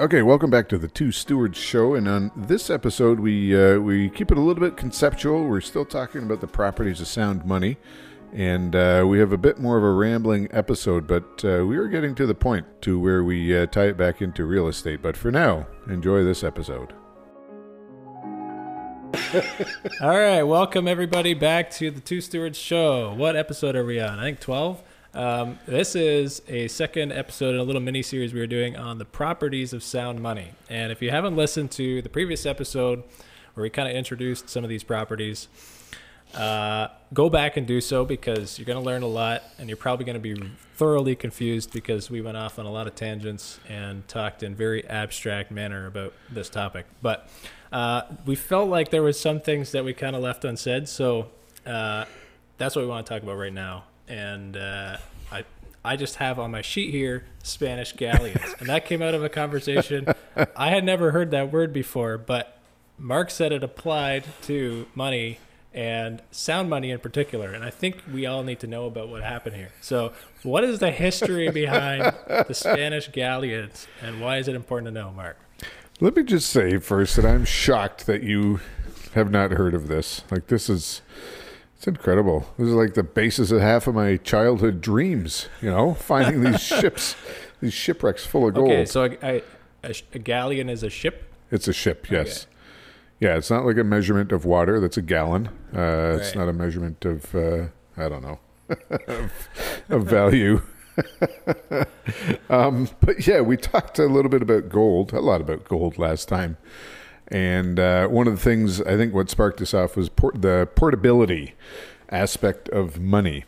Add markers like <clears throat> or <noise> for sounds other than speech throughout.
Okay, welcome back to the Two Stewards Show, and on this episode, we uh, we keep it a little bit conceptual. We're still talking about the properties of sound money, and uh, we have a bit more of a rambling episode, but uh, we are getting to the point to where we uh, tie it back into real estate. But for now, enjoy this episode. <laughs> All right, welcome everybody back to the Two Stewards Show. What episode are we on? I think 12. Um, this is a second episode in a little mini series we were doing on the properties of sound money. And if you haven't listened to the previous episode where we kind of introduced some of these properties, uh, go back and do so because you're going to learn a lot and you're probably going to be thoroughly confused because we went off on a lot of tangents and talked in very abstract manner about this topic. But uh, we felt like there was some things that we kind of left unsaid, so uh, that's what we want to talk about right now and uh, I I just have on my sheet here Spanish galleons, and that came out of a conversation. I had never heard that word before, but Mark said it applied to money and sound money in particular. And I think we all need to know about what happened here. So, what is the history behind the Spanish galleons, and why is it important to know, Mark? Let me just say first that I'm shocked that you have not heard of this. Like this is it's incredible. This is like the basis of half of my childhood dreams. You know, <laughs> finding these <laughs> ships, these shipwrecks full of gold. Okay, so a, a, a galleon is a ship. It's a ship. Yes. Okay. Yeah, it's not like a measurement of water. That's a gallon. Uh, right. It's not a measurement of uh, I don't know <laughs> of, of value. um, but yeah, we talked a little bit about gold, a lot about gold last time. And uh, one of the things I think what sparked this off was port- the portability aspect of money.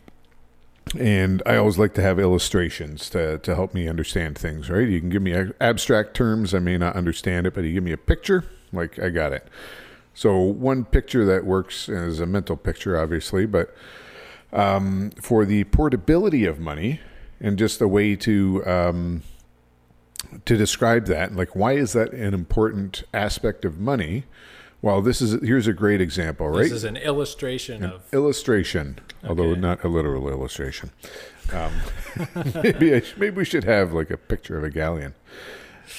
And I always like to have illustrations to, to help me understand things, right? You can give me abstract terms, I may not understand it, but you give me a picture, like I got it. So, one picture that works is a mental picture, obviously, but um, for the portability of money and just a way to um, to describe that. Like, why is that an important aspect of money? Well, this is here's a great example, right? This is an illustration an of illustration, okay. although not a literal illustration. Um, <laughs> maybe I, maybe we should have like a picture of a galleon.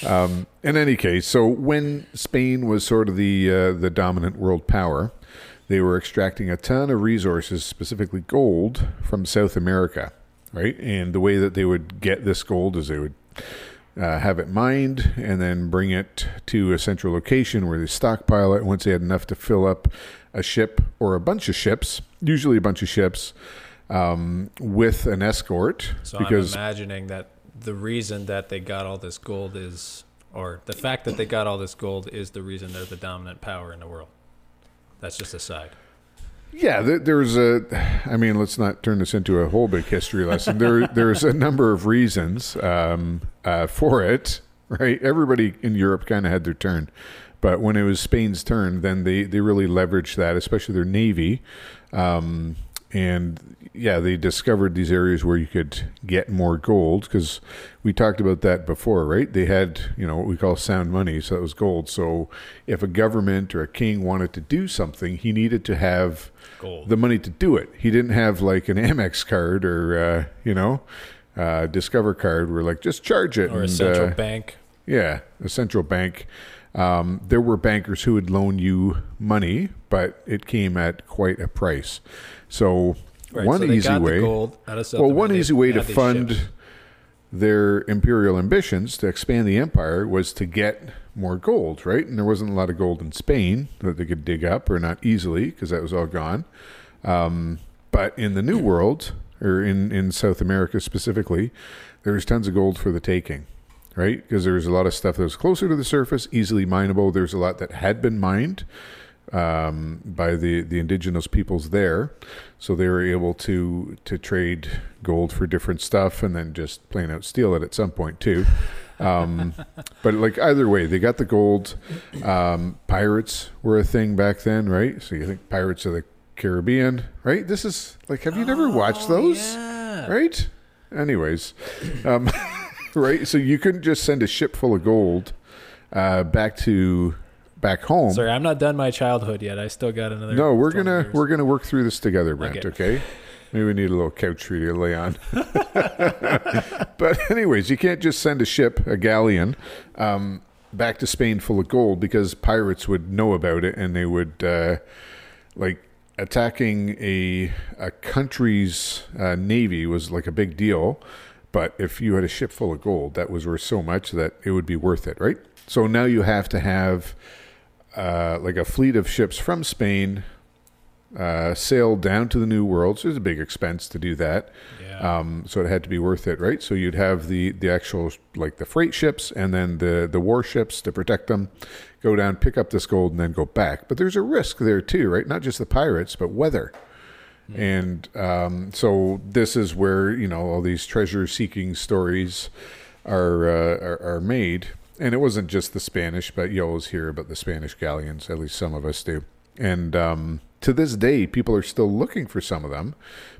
Um, in any case, so when Spain was sort of the uh, the dominant world power, they were extracting a ton of resources, specifically gold, from South America, right? And the way that they would get this gold is they would uh, have it mined, and then bring it to a central location where they stockpile it. Once they had enough to fill up a ship or a bunch of ships, usually a bunch of ships, um, with an escort. So because I'm imagining that the reason that they got all this gold is, or the fact that they got all this gold is the reason they're the dominant power in the world. That's just a side. Yeah, there, there's a. I mean, let's not turn this into a whole big history lesson. There, <laughs> there's a number of reasons um, uh, for it. Right, everybody in Europe kind of had their turn, but when it was Spain's turn, then they they really leveraged that, especially their navy. Um, and yeah, they discovered these areas where you could get more gold because we talked about that before, right? They had, you know, what we call sound money, so that was gold. So if a government or a king wanted to do something, he needed to have gold. the money to do it. He didn't have like an <laughs> Amex card or, uh, you know, uh, Discover card where like just charge it. Or and, a central uh, bank. Yeah, a central bank. Um, there were bankers who would loan you money, but it came at quite a price. So right, one so easy way, well, one easy way to fund ships. their imperial ambitions to expand the empire was to get more gold, right? And there wasn't a lot of gold in Spain that they could dig up, or not easily because that was all gone. Um, but in the New World, or in in South America specifically, there was tons of gold for the taking right? Because there's a lot of stuff that was closer to the surface, easily mineable. There's a lot that had been mined um, by the, the indigenous peoples there, so they were able to to trade gold for different stuff and then just plain out steal it at some point too. Um, <laughs> but like either way, they got the gold. Um, pirates were a thing back then, right? So you think Pirates of the Caribbean, right? This is like, have you never watched oh, those? Yeah. Right? Anyways, um, <laughs> right? So you couldn't just send a ship full of gold uh, back to back home. Sorry, I'm not done my childhood yet. I still got another. No, we're gonna years. we're gonna work through this together, Brent. Okay. okay? Maybe we need a little couch for you to lay on. but anyways, you can't just send a ship, a galleon, um, back to Spain full of gold because pirates would know about it and they would uh, like attacking a a country's uh, navy was like a big deal. But if you had a ship full of gold, that was worth so much that it would be worth it, right? So now you have to have uh, like a fleet of ships from Spain uh, sail down to the New World. So it's a big expense to do that. Yeah. Um, so it had to be worth it, right? So you'd have the the actual like the freight ships and then the the warships to protect them, go down, pick up this gold, and then go back. But there's a risk there too, right? Not just the pirates, but weather. Mm. And um, so this is where you know all these treasure-seeking stories are, uh, are, are made. And it wasn't just the Spanish, but you always hear about the Spanish galleons. At least some of us do. And um, to this day, people are still looking for some of them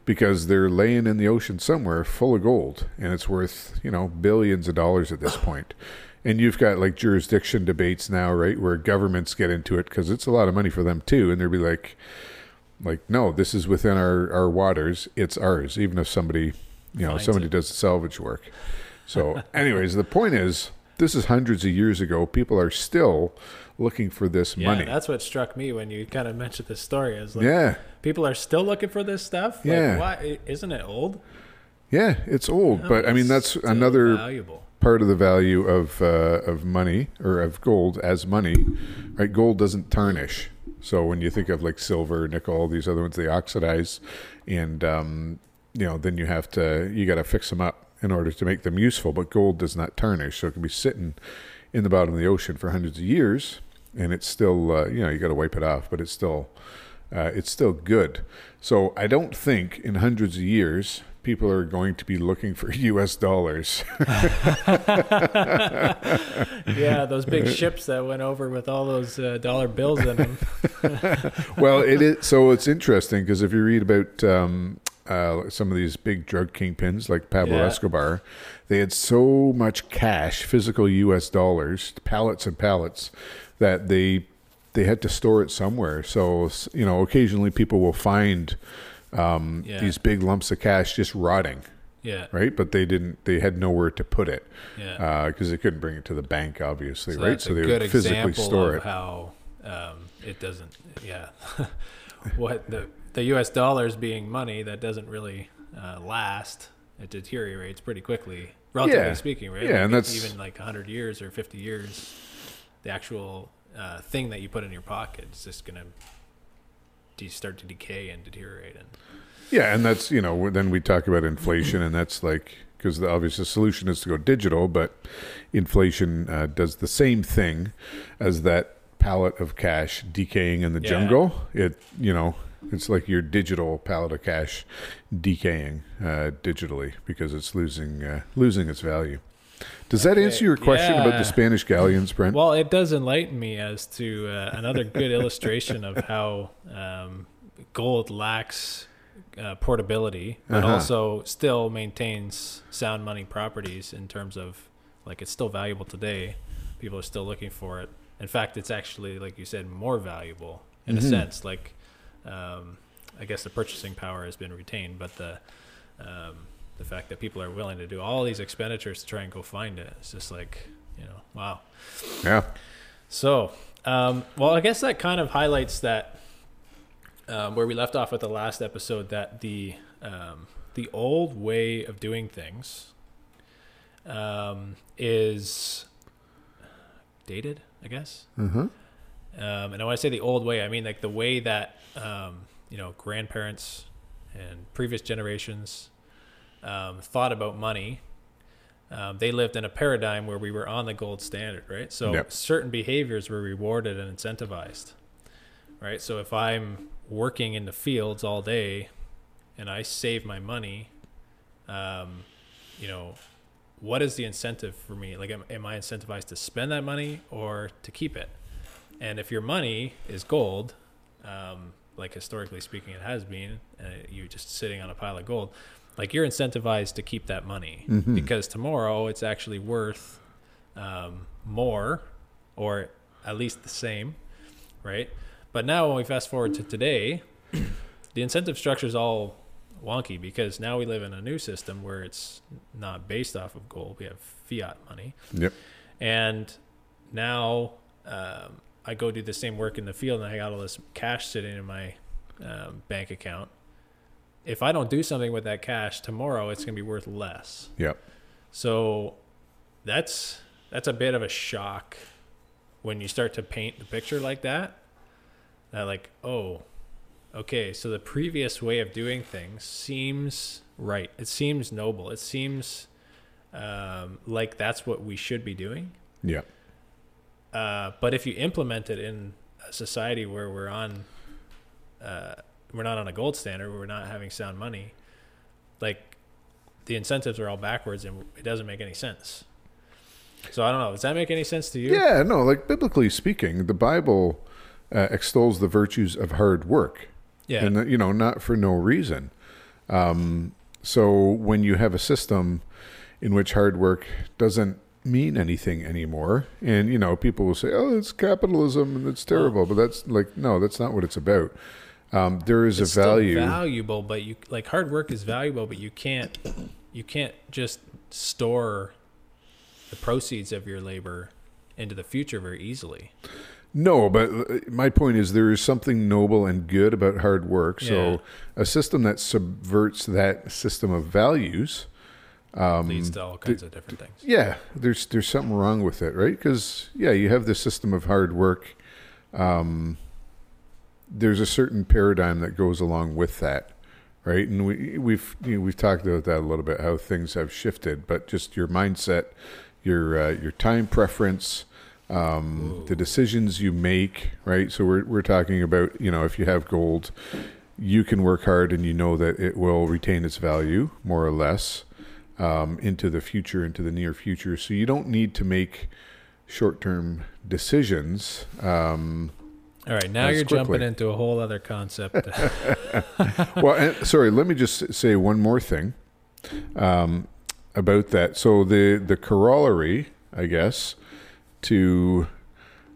because they're laying in the ocean somewhere full of gold, and it's worth you know billions of dollars at this point. And you've got like jurisdiction debates now, right, where governments get into it because it's a lot of money for them too, and they'll be like, like, no, this is within our our waters, it's ours, even if somebody, you know, Finds somebody it. does salvage work. So, anyways, the point is, this is hundreds of years ago. People are still looking for this yeah, money. That's what struck me when you kind of mentioned this story. Is like, yeah, people are still looking for this stuff. Like, yeah, why isn't it old? Yeah, it's old, no, but I mean that's another valuable. part of the value of uh, of money or of gold as money. Right, gold doesn't tarnish. So when you think of like silver, nickel, all these other ones, they oxidize, and um, you know then you have to you got to fix them up in order to make them useful. But gold does not tarnish, so it can be sitting in the bottom of the ocean for hundreds of years, and it's still uh, you know you got to wipe it off, but it's still uh, it's still good. So I don't think in hundreds of years people are going to be looking for <laughs> U.S. dollars. <laughs> yeah, those big ships that went over with all those uh, dollar bills in them. <laughs> well, it is so it's interesting because if you read about um, uh, some of these big drug kingpins like Pablo yeah. Escobar, they had so much cash, physical U.S. dollars, pallets and pallets, that they they had to store it somewhere. So you know, occasionally people will find um, yeah. these big lumps of cash just rotting. Yeah. Right. But they didn't. They had nowhere to put it. Yeah. Because uh, they couldn't bring it to the bank, obviously. So right. so they would physically store it. How um, it doesn't. Yeah. <laughs> what the the U.S. dollars being money that doesn't really uh, last. It deteriorates pretty quickly, relatively yeah. speaking, right? Yeah, like and that's even like 100 years or 50 years. The actual uh, thing that you put in your pocket is just going to de- start to decay and deteriorate. And yeah, and that's you know then we talk about inflation, and that's like because the obvious solution is to go digital, but inflation uh, does the same thing as that pallet of cash decaying in the yeah. jungle. It you know it's like your digital pallet of cash decaying uh, digitally because it's losing uh, losing its value. Does that answer your question yeah. about the Spanish galleons, Brent? Well, it does enlighten me as to uh, another good illustration of how um, gold lacks uh, portability, but uh-huh. also still maintains sound money properties in terms of like it's still valuable today. People are still looking for it. In fact, it's actually, like you said, more valuable in mm-hmm. a sense. Like, um, I guess the purchasing power has been retained, but the um, the fact that people are willing to do all these expenditures to try and go find it. It's just like, you know, wow. Yeah. So, um, well, I guess that kind of highlights that um, where we left off with the last episode that the um, the old way of doing things um, is dated, I guess. Mm-hmm. Um, and when I say the old way, I mean like the way that um, you know grandparents and previous generations um, thought about money, um, they lived in a paradigm where we were on the gold standard, right? So yep. certain behaviors were rewarded and incentivized, right? So if I'm working in the fields all day and I save my money, um, you know, what is the incentive for me? Like, am, am I incentivized to spend that money or to keep it? And if your money is gold, um, like historically speaking, it has been, uh, you're just sitting on a pile of gold like you're incentivized to keep that money mm-hmm. because tomorrow it's actually worth um, more or at least the same, right? But now when we fast forward to today, the incentive structure is all wonky because now we live in a new system where it's not based off of gold. We have fiat money. Yep. And now um, I go do the same work in the field and I got all this cash sitting in my um, bank account. If I don't do something with that cash tomorrow, it's going to be worth less. Yep. So that's that's a bit of a shock when you start to paint the picture like that. That like, oh, okay, so the previous way of doing things seems right. It seems noble. It seems um, like that's what we should be doing. Yeah. Uh, but if you implement it in a society where we're on, uh, we're not on a gold standard, we're not having sound money, like the incentives are all backwards and it doesn't make any sense. So I don't know. Does that make any sense to you? Yeah, no. Like biblically speaking, the Bible uh, extols the virtues of hard work. Yeah, and you know, not for no reason. Um, so when you have a system in which hard work doesn't mean anything anymore, and you know, people will say, "Oh, it's capitalism and it's terrible," but that's like, no, that's not what it's about. Um, there is a value, valuable, but you like hard work is valuable, but you can't, you can't just store the proceeds of your labor into the future very easily. No, but uh, my point is there is something noble and good about hard work. Yeah. So a system that subverts that system of values um, leads to all kinds th- of different things. Yeah, there's there's something wrong with it, right? Because yeah, you have this system of hard work. Um, there's a certain paradigm that goes along with that, right? And we we've you know, we've talked about that a little bit, how things have shifted, but just your mindset your uh, your time preference, um, the decisions you make. Right. So we're we're talking about you know if you have gold, you can work hard and you know that it will retain its value more or less um, into the future, into the near future. So you don't need to make short term decisions. Um, all right, now you're quickly. jumping into a whole other concept. <laughs> well, and, sorry, let me just say one more thing. Um, about that. So the the corollary, I guess, to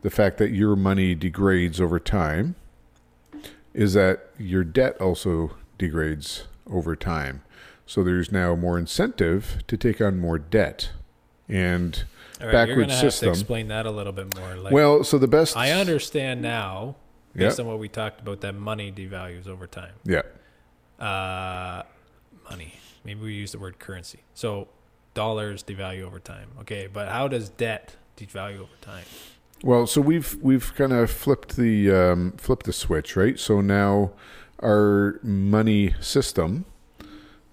the fact that your money degrades over time is that your debt also degrades over time. So there's now more incentive to take on more debt. And right, backward system. explain that a little bit more. Like, well, so the best I understand now, based yep. on what we talked about, that money devalues over time. Yeah. Uh, money. Maybe we use the word currency. So dollars devalue over time. Okay, but how does debt devalue over time? Well, so we've we've kind of flipped the um, flipped the switch, right? So now our money system.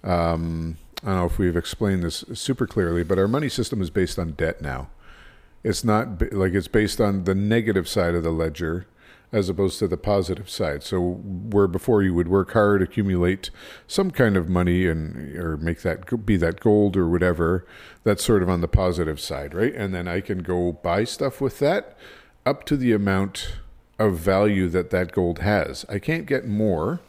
Um, I don't know if we've explained this super clearly, but our money system is based on debt now. It's not like it's based on the negative side of the ledger as opposed to the positive side. So where before you would work hard, accumulate some kind of money and or make that be that gold or whatever, that's sort of on the positive side, right? And then I can go buy stuff with that up to the amount of value that that gold has. I can't get more.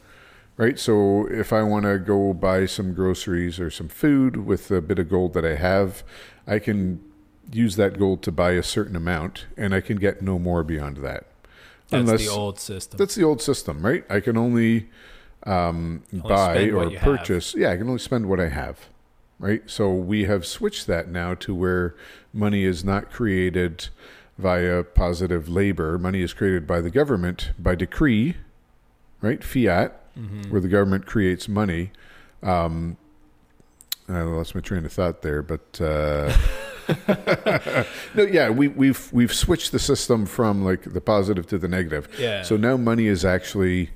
Right, so if I want to go buy some groceries or some food with a bit of gold that I have, I can use that gold to buy a certain amount and I can get no more beyond that. That's Unless, the old system. That's the old system, right? I can only, um, only buy or purchase. Have. Yeah, I can only spend what I have, right? So we have switched that now to where money is not created via positive labor. Money is created by the government by decree, right? Fiat, mm-hmm. where the government creates money. Um, I lost my train of thought there, but. Uh, <laughs> no, yeah, we, we've we've switched the system from like the positive to the negative. Yeah. So now money is actually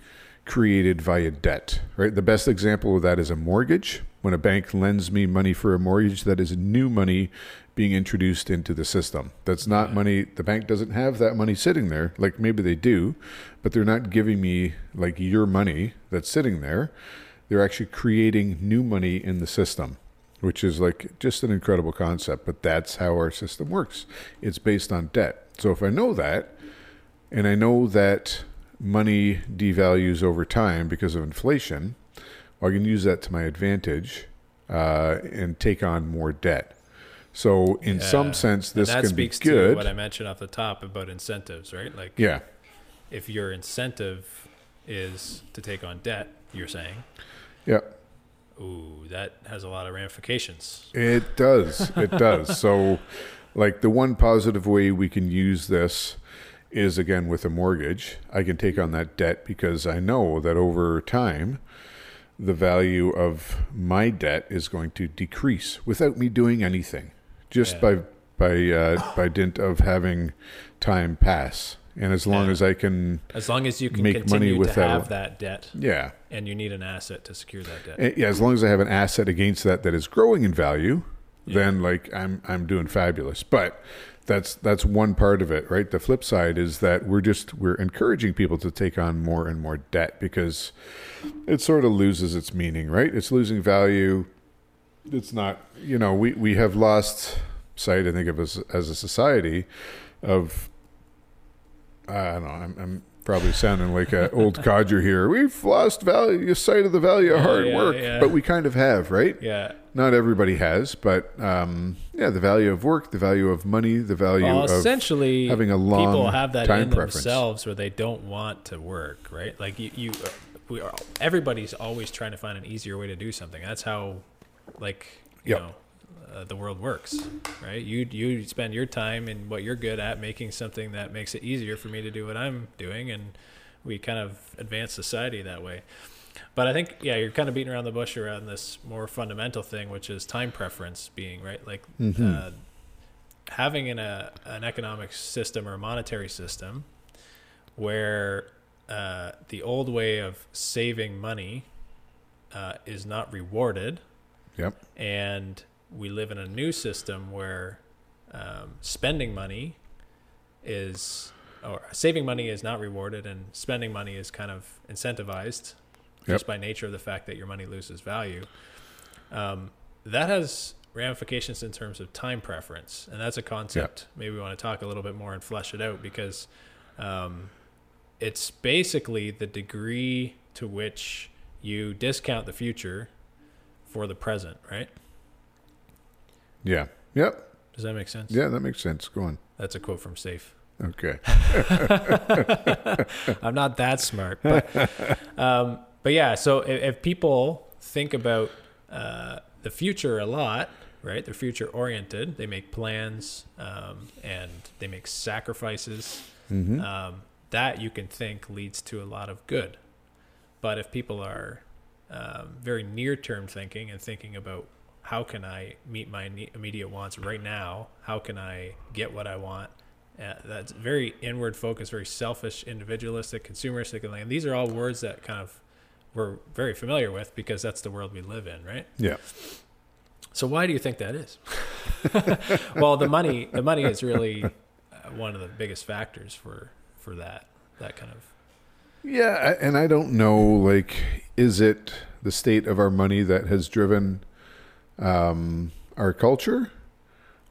created via debt. Right. The best example of that is a mortgage. When a bank lends me money for a mortgage, that is new money being introduced into the system. That's not yeah. money. The bank doesn't have that money sitting there. Like maybe they do, but they're not giving me like your money that's sitting there. They're actually creating new money in the system which is like just an incredible concept. But that's how our system works. It's based on debt. So if I know that, and I know that money devalues over time because of inflation, well, I can use that to my advantage uh, and take on more debt. So in yeah. some sense, this and that can speaks be good. To what I mentioned off the top about incentives, right? Like, yeah, if your incentive is to take on debt, you're saying, yeah, Ooh, that has a lot of ramifications. It does. It does. so, like the one positive way we can use this is again with a mortgage. I can take on that debt because I know that over time, the value of my debt is going to decrease without me doing anything, just yeah. by by uh, by dint of having time pass. And as long yeah. as I can, as long as you can make money with that, have that debt, yeah, and you need an asset to secure that debt. And, yeah, as long as I have an asset against that that is growing in value, yeah. then like I'm I'm doing fabulous. But that's that's one part of it, right? The flip side is that we're just we're encouraging people to take on more and more debt because it sort of loses its meaning, right? It's losing value. It's not, you know, we we have lost sight, I think, of us as a society of I don't know. I'm, I'm probably sounding like an <laughs> old codger here. We've lost value, sight of the value of hard yeah, work, yeah. but we kind of have, right? Yeah. Not everybody has, but um, yeah, the value of work, the value of money, the value well, essentially having a long people have that time in preference. themselves where they don't want to work, right? Like you, you we are, everybody's always trying to find an easier way to do something. That's how, like, you yep. know, uh, the world works, right? You you spend your time and what you're good at making something that makes it easier for me to do what I'm doing, and we kind of advance society that way. But I think yeah, you're kind of beating around the bush around this more fundamental thing, which is time preference being right, like mm-hmm. uh, having an a an economic system or a monetary system where uh, the old way of saving money uh, is not rewarded. Yep. And we live in a new system where um, spending money is or saving money is not rewarded and spending money is kind of incentivized yep. just by nature of the fact that your money loses value um, that has ramifications in terms of time preference and that's a concept yep. maybe we want to talk a little bit more and flesh it out because um, it's basically the degree to which you discount the future for the present right yeah. Yep. Does that make sense? Yeah, that makes sense. Go on. That's a quote from Saif. Okay. <laughs> <laughs> I'm not that smart, but um, but yeah. So if, if people think about uh, the future a lot, right? They're future oriented. They make plans um, and they make sacrifices. Mm-hmm. Um, that you can think leads to a lot of good. But if people are um, very near term thinking and thinking about how can I meet my immediate wants right now? How can I get what I want? Uh, that's very inward focused, very selfish, individualistic, consumeristic, and these are all words that kind of we're very familiar with because that's the world we live in, right? Yeah. So why do you think that is? <laughs> well, the money, the money is really uh, one of the biggest factors for for that that kind of. Yeah, and I don't know, like, is it the state of our money that has driven um, our culture,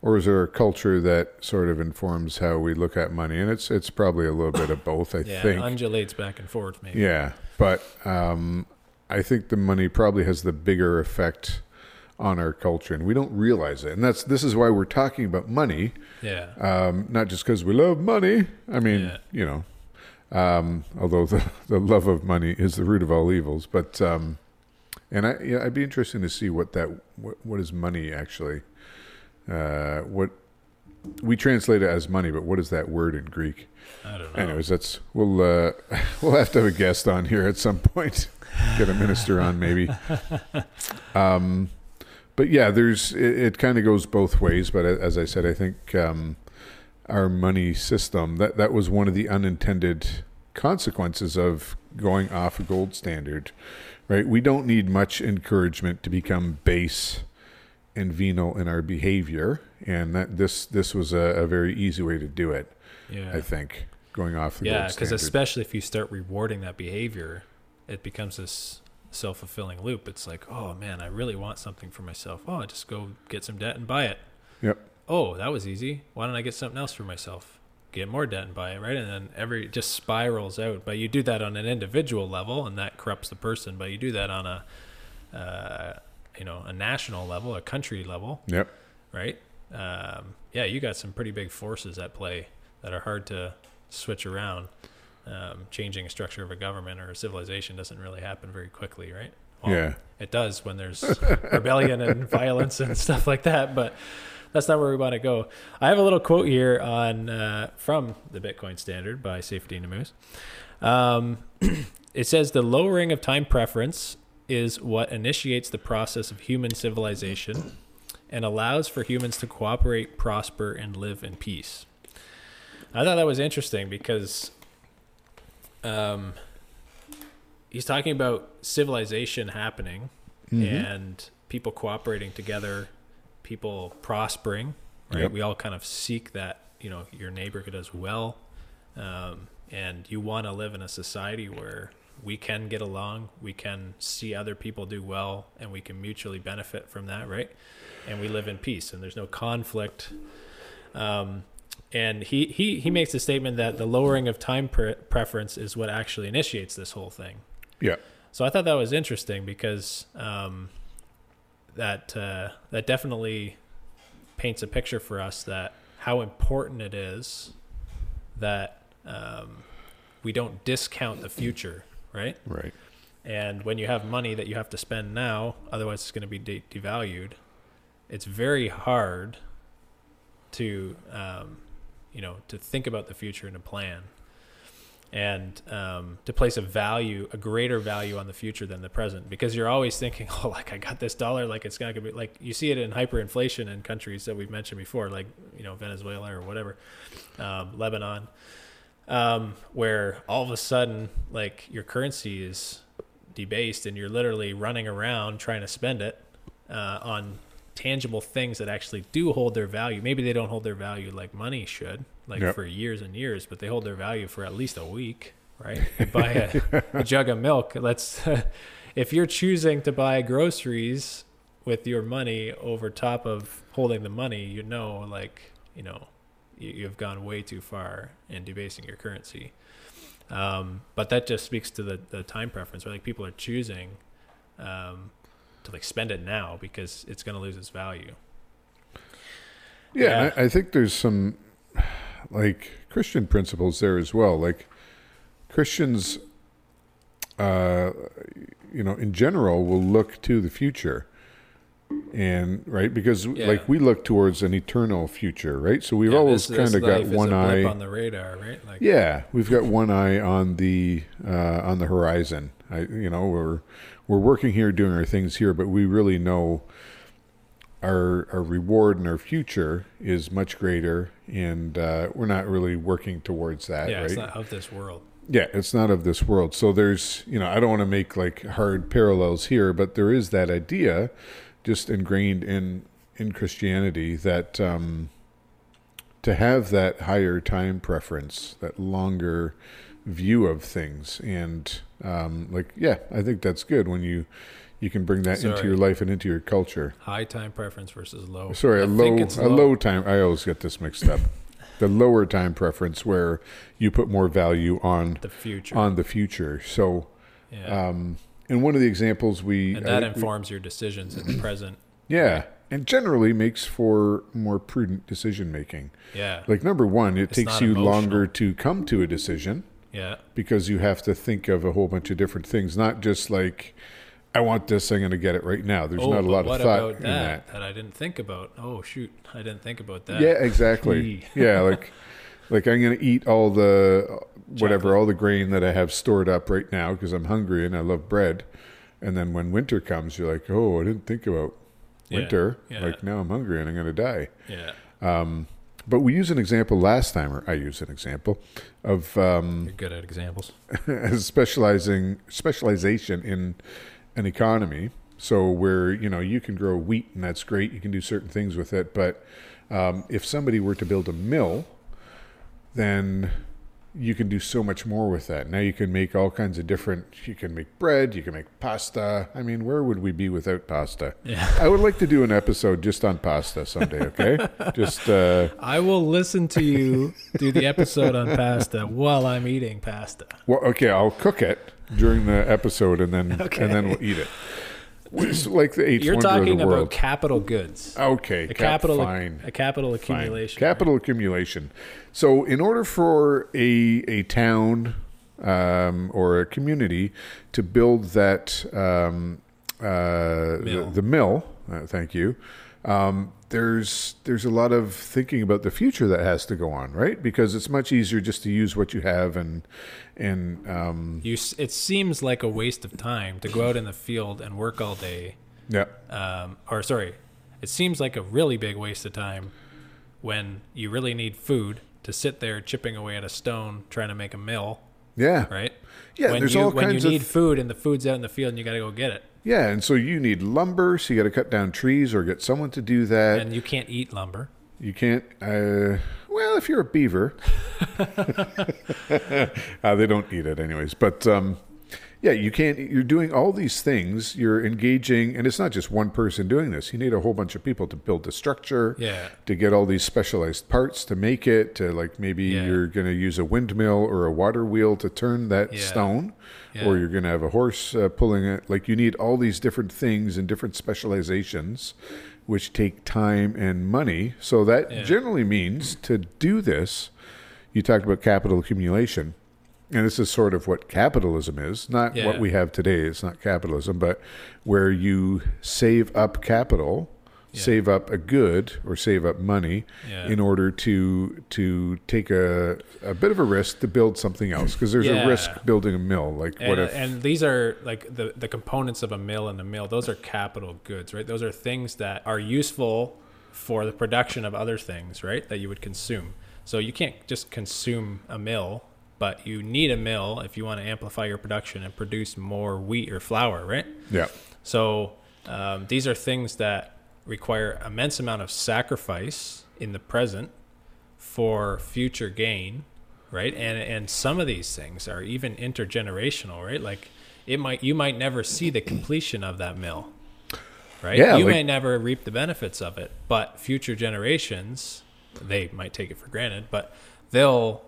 or is there a culture that sort of informs how we look at money? And it's it's probably a little bit of both. I yeah, think it undulates back and forth, maybe. Yeah, but um, I think the money probably has the bigger effect on our culture, and we don't realize it. And that's this is why we're talking about money. Yeah. Um, not just because we love money. I mean, yeah. you know, um, although the <laughs> the love of money is the root of all evils, but um, and I, yeah, I'd be interested to see what that what, what is money actually. Uh, what we translate it as money, but what is that word in Greek? I don't know. Anyways, that's we'll uh, <laughs> we'll have to have a guest on here at some point. <laughs> Get a minister on maybe. Um, but yeah, there's it, it kind of goes both ways. But as I said, I think um, our money system that that was one of the unintended consequences of going off a gold standard right? We don't need much encouragement to become base and venal in our behavior, and that this this was a, a very easy way to do it. Yeah, I think going off the yeah, because especially if you start rewarding that behavior, it becomes this self fulfilling loop. It's like, oh man, I really want something for myself. Oh, I just go get some debt and buy it. Yep. Oh, that was easy. Why don't I get something else for myself? get more debt and buy it, right? And then every just spirals out. But you do that on an individual level, and that corrupts the person. But you do that on a, uh, you know, a national level, a country level. Yep. Right. Um, yeah, you got some pretty big forces at play that are hard to switch around. Um, changing a structure of a government or a civilization doesn't really happen very quickly, right? Well, yeah, it does when there's <laughs> rebellion and violence and stuff like that, but that's not where we want to go. I have a little quote here on uh, from the Bitcoin Standard by Saifedean Ammous. Um, <clears throat> it says the lowering of time preference is what initiates the process of human civilization and allows for humans to cooperate, prosper, and live in peace. I thought that was interesting because um, he's talking about civilization happening mm-hmm. and people cooperating together, people prospering. Right, yep. we all kind of seek that. You know, your neighbor does well, um, and you want to live in a society where we can get along, we can see other people do well, and we can mutually benefit from that, right? And we live in peace, and there's no conflict. Um, and he, he he makes the statement that the lowering of time pre- preference is what actually initiates this whole thing. Yeah. So I thought that was interesting because um, that uh, that definitely paints a picture for us that how important it is that um, we don't discount the future, right? Right. And when you have money that you have to spend now, otherwise it's going to be de- devalued. It's very hard to um, you know to think about the future and a plan and um, to place a value a greater value on the future than the present. Because you're always thinking <laughs> oh like i got this dollar like it's to be like you see it in hyperinflation in countries that we've mentioned before like you know venezuela or whatever um, lebanon um, where all of a sudden like your currency is debased and you're literally running around trying to spend it uh, on tangible things that actually do hold their value. Maybe they don't hold their value like money should, like yep. for years and years, but they hold their value for at least a week, right? You buy a, <laughs> a, jug of milk. Let's, <laughs> if you're choosing to buy groceries with your money over top of holding the money, you know, like, you know, you, you've gone way too far in debasing your currency. Um, but that just speaks to the, the time preference, where like people are choosing um, to like spend it now because it's going to lose its value. Yeah, yeah. I, I think there's some like Christian principles there as well. Like Christians, uh, you know, in general, will look to the future and right because yeah. like we look towards an eternal future right so we've yeah, always kind of got one eye on the radar right like, yeah we've got one eye on the uh, on the horizon I, you know we're we're working here, doing our things here, but we really know our our reward and our future is much greater, and uh, we're not really working towards that. Yeah, right? it's not of this world. Yeah, it's not of this world. So there's, you know, I don't want to make like hard parallels here, but there is that idea, just ingrained in in Christianity that um, to have that higher time preference, that longer view of things and um, like yeah i think that's good when you you can bring that sorry. into your life and into your culture high time preference versus low sorry I a low a low. low time i always get this mixed up <laughs> the lower time preference where you put more value on the future on the future so yeah. um and one of the examples we and that I, informs we, your decisions in the present yeah and generally makes for more prudent decision making. Yeah. Like number one, it it's takes you emotional. longer to come to a decision. Yeah. Because you have to think of a whole bunch of different things, not just like, I want this, I'm going to get it right now. There's oh, not a lot of thought in that, that. I didn't think about. Oh shoot, I didn't think about that. Yeah, exactly. <laughs> yeah, like like I'm going to eat all the whatever, Chocolate. all the grain that I have stored up right now because I'm hungry and I love bread. And then when winter comes, you're like, oh, I didn't think about winter. Yeah, yeah. Like now I'm hungry and I'm going to die. Yeah. Um, but we use an example last time, or I use an example of um, You're good at examples. <laughs> specializing specialization in an economy. So where you know you can grow wheat and that's great, you can do certain things with it. But um, if somebody were to build a mill, then you can do so much more with that. Now you can make all kinds of different. You can make bread. You can make pasta. I mean, where would we be without pasta? Yeah. I would like to do an episode just on pasta someday. Okay, <laughs> just. Uh, I will listen to you do the episode on pasta while I'm eating pasta. Well, okay, I'll cook it during the episode, and then okay. and then we'll eat it. Like the eighth You're wonder talking of the world. about capital goods. Okay, a cap, capital fine. A capital accumulation. Fine. Capital right? accumulation. So, in order for a a town um, or a community to build that um, uh, mill. The, the, mill. Uh, thank you. Um, there's there's a lot of thinking about the future that has to go on, right? Because it's much easier just to use what you have and and um, you. It seems like a waste of time to go out in the field and work all day. Yeah. Um, or sorry, it seems like a really big waste of time when you really need food to sit there chipping away at a stone trying to make a mill. Yeah. Right. Yeah. When there's you, all when kinds you need of food and the food's out in the field and you got to go get it. Yeah, and so you need lumber, so you got to cut down trees or get someone to do that. And you can't eat lumber. You can't. Uh, well, if you're a beaver, <laughs> uh, they don't eat it anyways. But um, yeah, you can't. You're doing all these things. You're engaging, and it's not just one person doing this. You need a whole bunch of people to build the structure. Yeah. To get all these specialized parts to make it. To like maybe yeah. you're going to use a windmill or a water wheel to turn that yeah. stone, yeah. or you're going to have a horse uh, pulling it. Like you need all these different things and different specializations, which take time and money. So that generally means to do this. You talked about capital accumulation and this is sort of what capitalism is not yeah. what we have today it's not capitalism but where you save up capital yeah. save up a good or save up money yeah. in order to to take a, a bit of a risk to build something else because there's a risk building a mill like and, what if and these are like the the components of a mill and the mill those are capital goods right those are things that are useful for the production of other things right that you would consume so you can't just consume a mill but you need a mill if you want to amplify your production and produce more wheat or flour, right? Yeah. So um, these are things that require immense amount of sacrifice in the present for future gain, right? And and some of these things are even intergenerational, right? Like it might you might never see the completion of that mill, right? Yeah, you like, may never reap the benefits of it, but future generations they might take it for granted, but they'll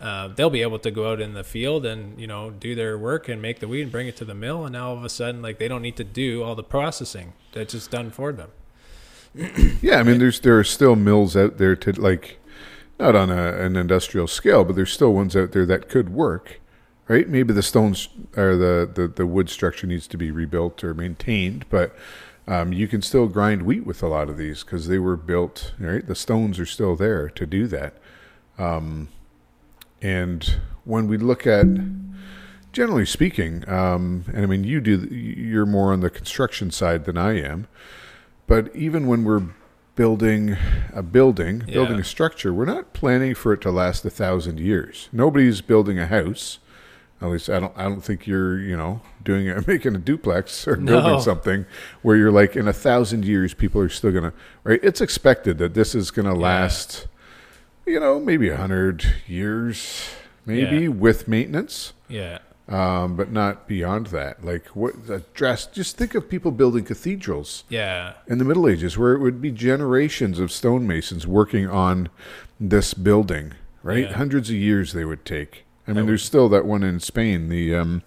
uh, they'll be able to go out in the field and you know do their work and make the wheat and bring it to the mill and now all of a sudden like they don't need to do all the processing that's just done for them yeah i mean there's there are still mills out there to like not on a, an industrial scale but there's still ones out there that could work right? Maybe the stones or the, the, the wood structure needs to be rebuilt or maintained but um, you can still grind wheat with a lot of these because they were built right? The stones are still there to do that. Um, and when we look at, generally speaking, um, and I mean, you do, you're more on the construction side than I am, but even when we're building a building, yeah. building a structure, we're not planning for it to last a thousand years. Nobody's building a house. At least I don't. I don't think you're, you know, doing it, <laughs> making a duplex or no. building something where you're like in a thousand years, people are still gonna. Right? It's expected that this is gonna yeah. last you know, maybe a hundred years, maybe yeah. with maintenance. Yeah. Um, but not beyond that. Like what dress? Just think of people building cathedrals. Yeah. In the Middle Ages, where it would be generations of stonemasons working on this building, right? Yeah. Hundreds of years they would take. I mean, there's still that one in Spain, the um,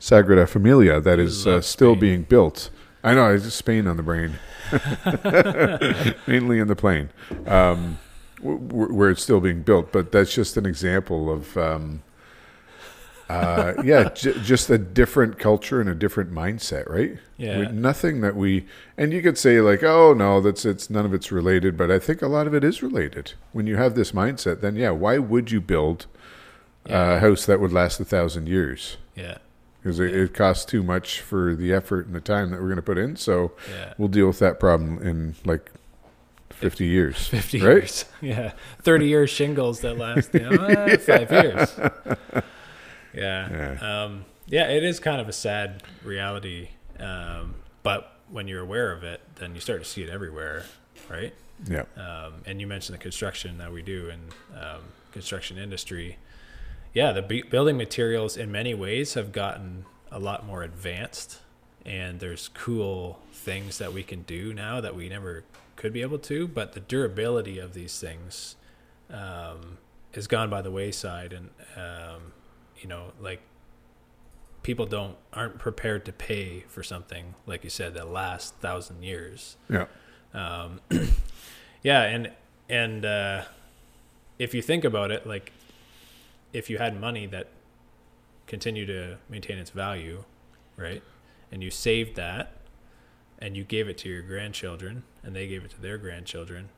Sagrada Familia, that is uh, still being built. I know, it's just Spain on the brain, <laughs> mainly in the plane. Um, where it's still being built. But that's just an example of, um, uh, yeah, j- just a different culture and a different mindset, right? Yeah. We, nothing that we, and you could say like, oh no, that's it's none of it's related, but I think a lot of it is related. When you have this mindset, then yeah, why would you build yeah. a house that would last a thousand years? Yeah because it, it, costs too much for the effort and the time that we're going to put in. So yeah. we'll deal with that problem in like 50 years. <laughs> 50 right? years. <laughs> Yeah. 30 year shingles that last you know, uh, <laughs> five years. Yeah. Yeah. Um, yeah, it is kind of a sad reality. Um, but when you're aware of it, then you start to see it everywhere, right? Yeah. Um, and you mentioned the construction that we do in um, construction industry. Yeah, the b- building materials in many ways have gotten a lot more advanced, and there's cool things that we can do now that we never could be able to, but the durability of these things um, is gone by the wayside, and um, you know, like people don't aren't prepared to pay for something like you said that lasts thousand years. Yeah. Um, <clears throat> yeah, and and uh, if you think about it, like if you had money that continued to maintain its value, right, and you saved that and you gave it to your grandchildren and they gave it to their grandchildren,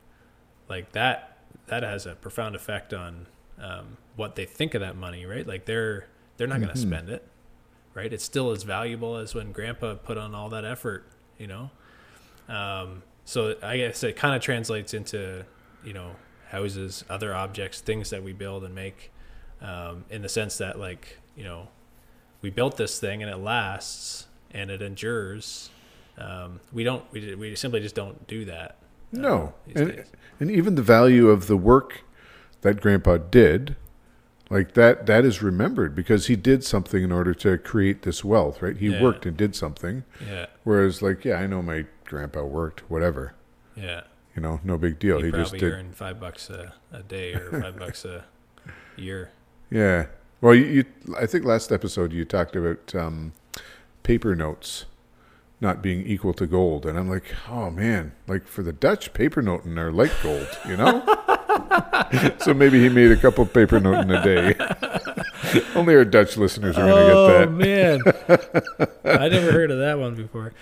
like that that has a profound effect on um, what they think of that money, right? Like they're they're not going to mm-hmm. spend it, right? It's still as valuable as when Grandpa put on all that effort, you know. Um, so I guess it kind of translates into you know houses, other objects, things that we build and make, um, in the sense that like you know we built this thing and it lasts and it endures. Um, we don't we, we simply just don't do that. Uh, no, and, and even the value of the work that Grandpa did, like that, that is remembered because he did something in order to create this wealth, right? He yeah. worked and did something. Yeah. Whereas, like, yeah, I know my grandpa worked, whatever. Yeah. You know, no big deal. He, he just did. earned five bucks a, a day or five <laughs> bucks a year. Yeah. Well, you, you, I think last episode you talked about um, paper notes not being equal to gold, and I'm like, oh man, like for the Dutch, pepernoten are like gold, you know. <laughs> <laughs> so maybe he made a couple paper note in a day. <laughs> Only our Dutch listeners are going to oh, get that. Oh man, <laughs> I never heard of that one before.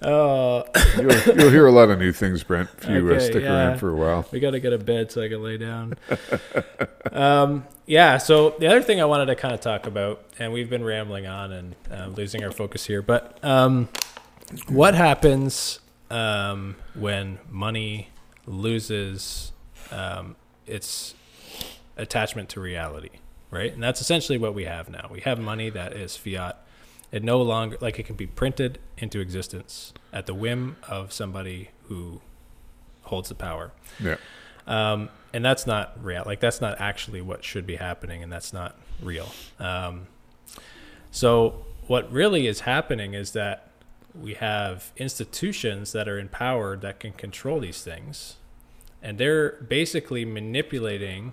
Uh, you'll, you'll, hear a lot of new things, Brent, if you uh, okay, uh, stick yeah. around for a while. We got to get a bed so I can lay down. um, yeah. So the other thing I wanted to kind of talk about, and we've been rambling on and uh, losing our focus here, but um, what happens um, when money loses um, its attachment to reality, right? And that's essentially what we have now. We have money that is fiat. It no longer like it can be printed into existence at the whim of somebody who holds the power. Yeah. Um, and that's not real. Like that's not actually what should be happening, and that's not real. Um, so what really is happening is that we have institutions that are empowered that can control these things and they're basically manipulating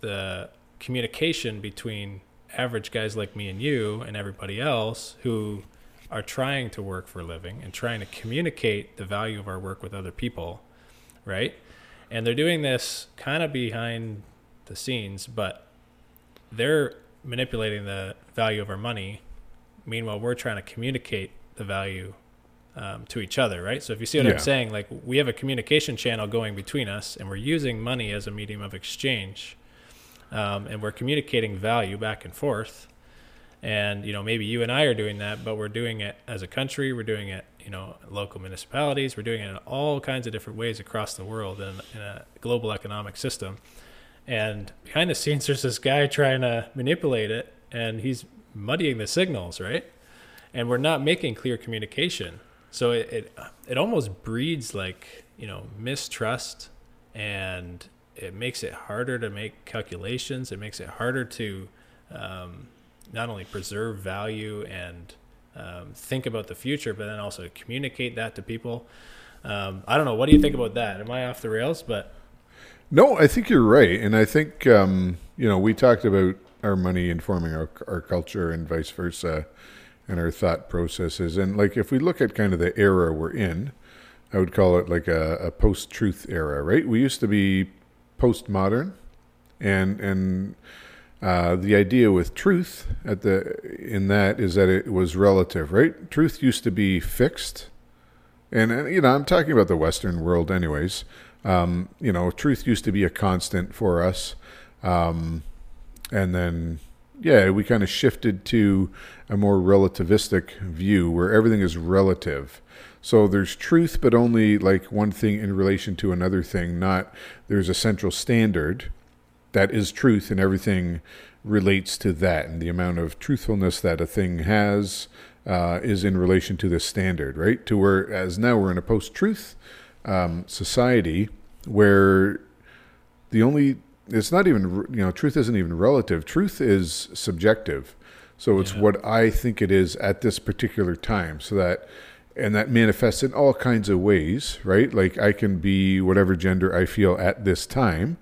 the communication between average guys like me and you and everybody else who are trying to work for a living and trying to communicate the value of our work with other people, right? And they're doing this kind of behind the scenes, but they're manipulating the value of our money. Meanwhile, we're trying to communicate the value um, to each other, right? So if you see what yeah. I'm saying, like we have a communication channel going between us, and we're using money as a medium of exchange, um, and we're communicating value back and forth. And you know, maybe you and I are doing that, but we're doing it as a country. We're doing it, you know, local municipalities. We're doing it in all kinds of different ways across the world in, in a global economic system. And behind the scenes, there's this guy trying to manipulate it, and he's muddying the signals, right? And we're not making clear communication. So it, it it almost breeds like you know mistrust, and it makes it harder to make calculations. It makes it harder to um, not only preserve value and um, think about the future, but then also communicate that to people. Um, I don't know. What do you think about that? Am I off the rails? But no, I think you're right, and I think um, you know we talked about our money informing our our culture and vice versa and our thought processes. And like if we look at kind of the era we're in, I would call it like a, a post-truth era, right? We used to be postmodern, and and uh, the idea with truth at the in that is that it was relative, right? Truth used to be fixed, and, and you know I'm talking about the Western world, anyways. Um, you know, truth used to be a constant for us, um, and then yeah, we kind of shifted to a more relativistic view where everything is relative. So there's truth, but only like one thing in relation to another thing, not there's a central standard that is truth and everything relates to that. And the amount of truthfulness that a thing has uh, is in relation to this standard, right? To where, as now we're in a post truth um, society where the only it's not even you know truth isn't even relative. Truth is subjective. So it's yeah. what i think it is at this particular time. So that and that manifests in all kinds of ways right? Like i can be whatever gender i feel at this time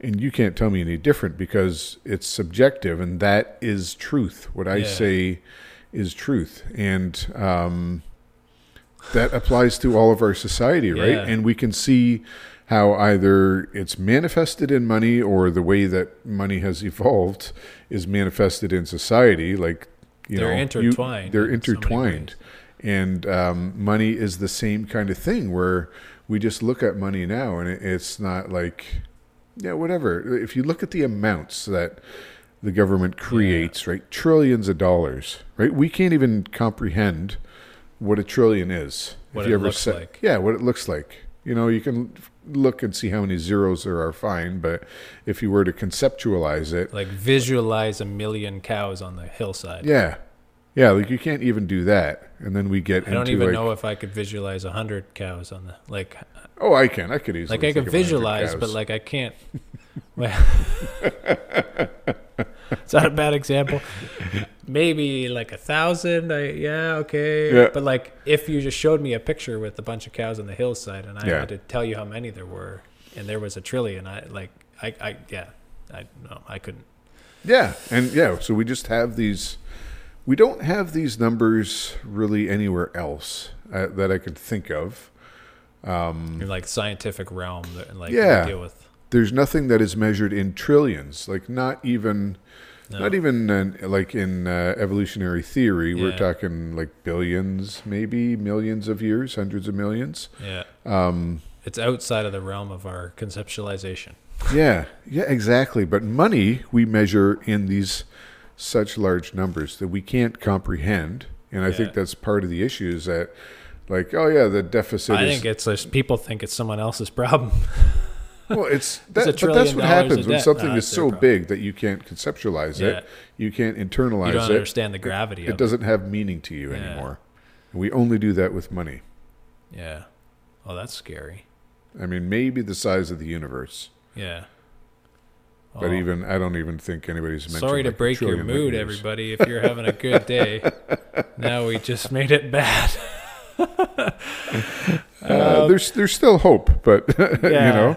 and you can't tell me any different because it's subjective and that is truth. What i yeah. say is truth. And um, that applies to all of our society right? Yeah. and we can see how either it's manifested in money or the way that money has evolved is manifested in society. Like you they're know, intertwined. You, they're intertwined, so And um, money is the same kind of thing where we just look at money now and it's not like, yeah, whatever. If you look at the amounts that the government creates, yeah. right, trillions of dollars, right, we can't even comprehend what a trillion is. What if you ever like. Yeah, what it looks like. You know, you can look and see how many zeros there are, fine. But if you were to conceptualize it, like visualize a million cows on the hillside. Yeah, yeah. Like you can't even do that. And then we get. I don't even like, know if I could visualize a hundred cows on the like. Oh, I can. I could easily. Like I can visualize, but like I can't. <laughs> <laughs> <laughs> <laughs> Is that a bad example? Maybe like a thousand. I, yeah, okay. Yeah. But like, if you just showed me a picture with a bunch of cows on the hillside, and I yeah. had to tell you how many there were, and there was a trillion, I like, I, I, yeah, I no, I couldn't. Yeah, and yeah, so we just have these. We don't have these numbers really anywhere else uh, that I could think of. Um, in like scientific realm, that, like yeah, deal with. There's nothing that is measured in trillions. Like not even no. Not even uh, like in uh, evolutionary theory, yeah. we're talking like billions, maybe millions of years, hundreds of millions. Yeah. Um, it's outside of the realm of our conceptualization. yeah, yeah, exactly. But money we measure in these such large numbers that we can't comprehend, and I yeah. think that's part of the issue is that, like, oh yeah, the deficit. I is, think it's just people think it's someone else's problem. <laughs> well, it's <laughs> that, but that's what happens when something is so big that you can't conceptualize yeah. it, you can't internalize you don't it. Understand the gravity. It, it doesn't have meaning to you yeah. anymore. We only do that with money. Yeah. Oh, that's scary. I mean, maybe the size of the universe. Yeah. But oh. even I don't even think anybody's mentioned. Sorry like to break your mood, everybody. If you're having a good day, <laughs> now we just made it bad. <laughs> uh, um, there's there's still hope, but yeah. you know,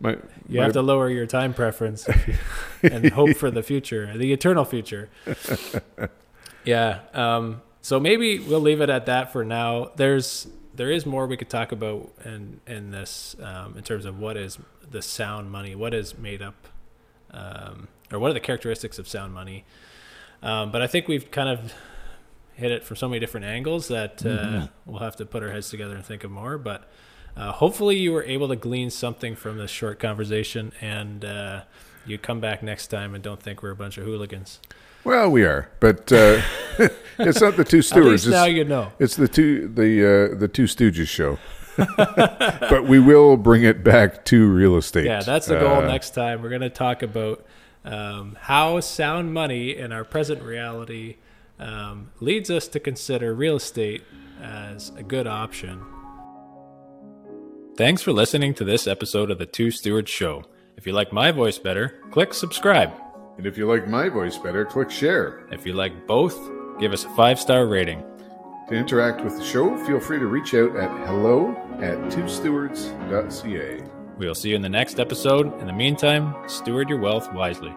my, you my, have to lower your time preference you, <laughs> and hope for the future, the eternal future. <laughs> yeah. Um, so maybe we'll leave it at that for now. There's there is more we could talk about in in this um, in terms of what is the sound money, what is made up, um, or what are the characteristics of sound money. Um, but I think we've kind of hit it from so many different angles that uh, mm-hmm. we'll have to put our heads together and think of more. But uh, hopefully, you were able to glean something from this short conversation, and uh, you come back next time and don't think we're a bunch of hooligans. Well, we are, but uh, <laughs> it's not the two <laughs> stewards. now you know. It's the two the uh, the two Stooges show. <laughs> but we will bring it back to real estate. Yeah, that's the goal. Uh, next time, we're going to talk about um, how sound money in our present reality um, leads us to consider real estate as a good option Thanks for listening to this episode of the Two Stewards Show. If you like my voice better, click subscribe. And if you like my voice better, click share. If you like both, give us a five star rating. To interact with the show, feel free to reach out at hello at twostewards.ca. We'll see you in the next episode. In the meantime, steward your wealth wisely.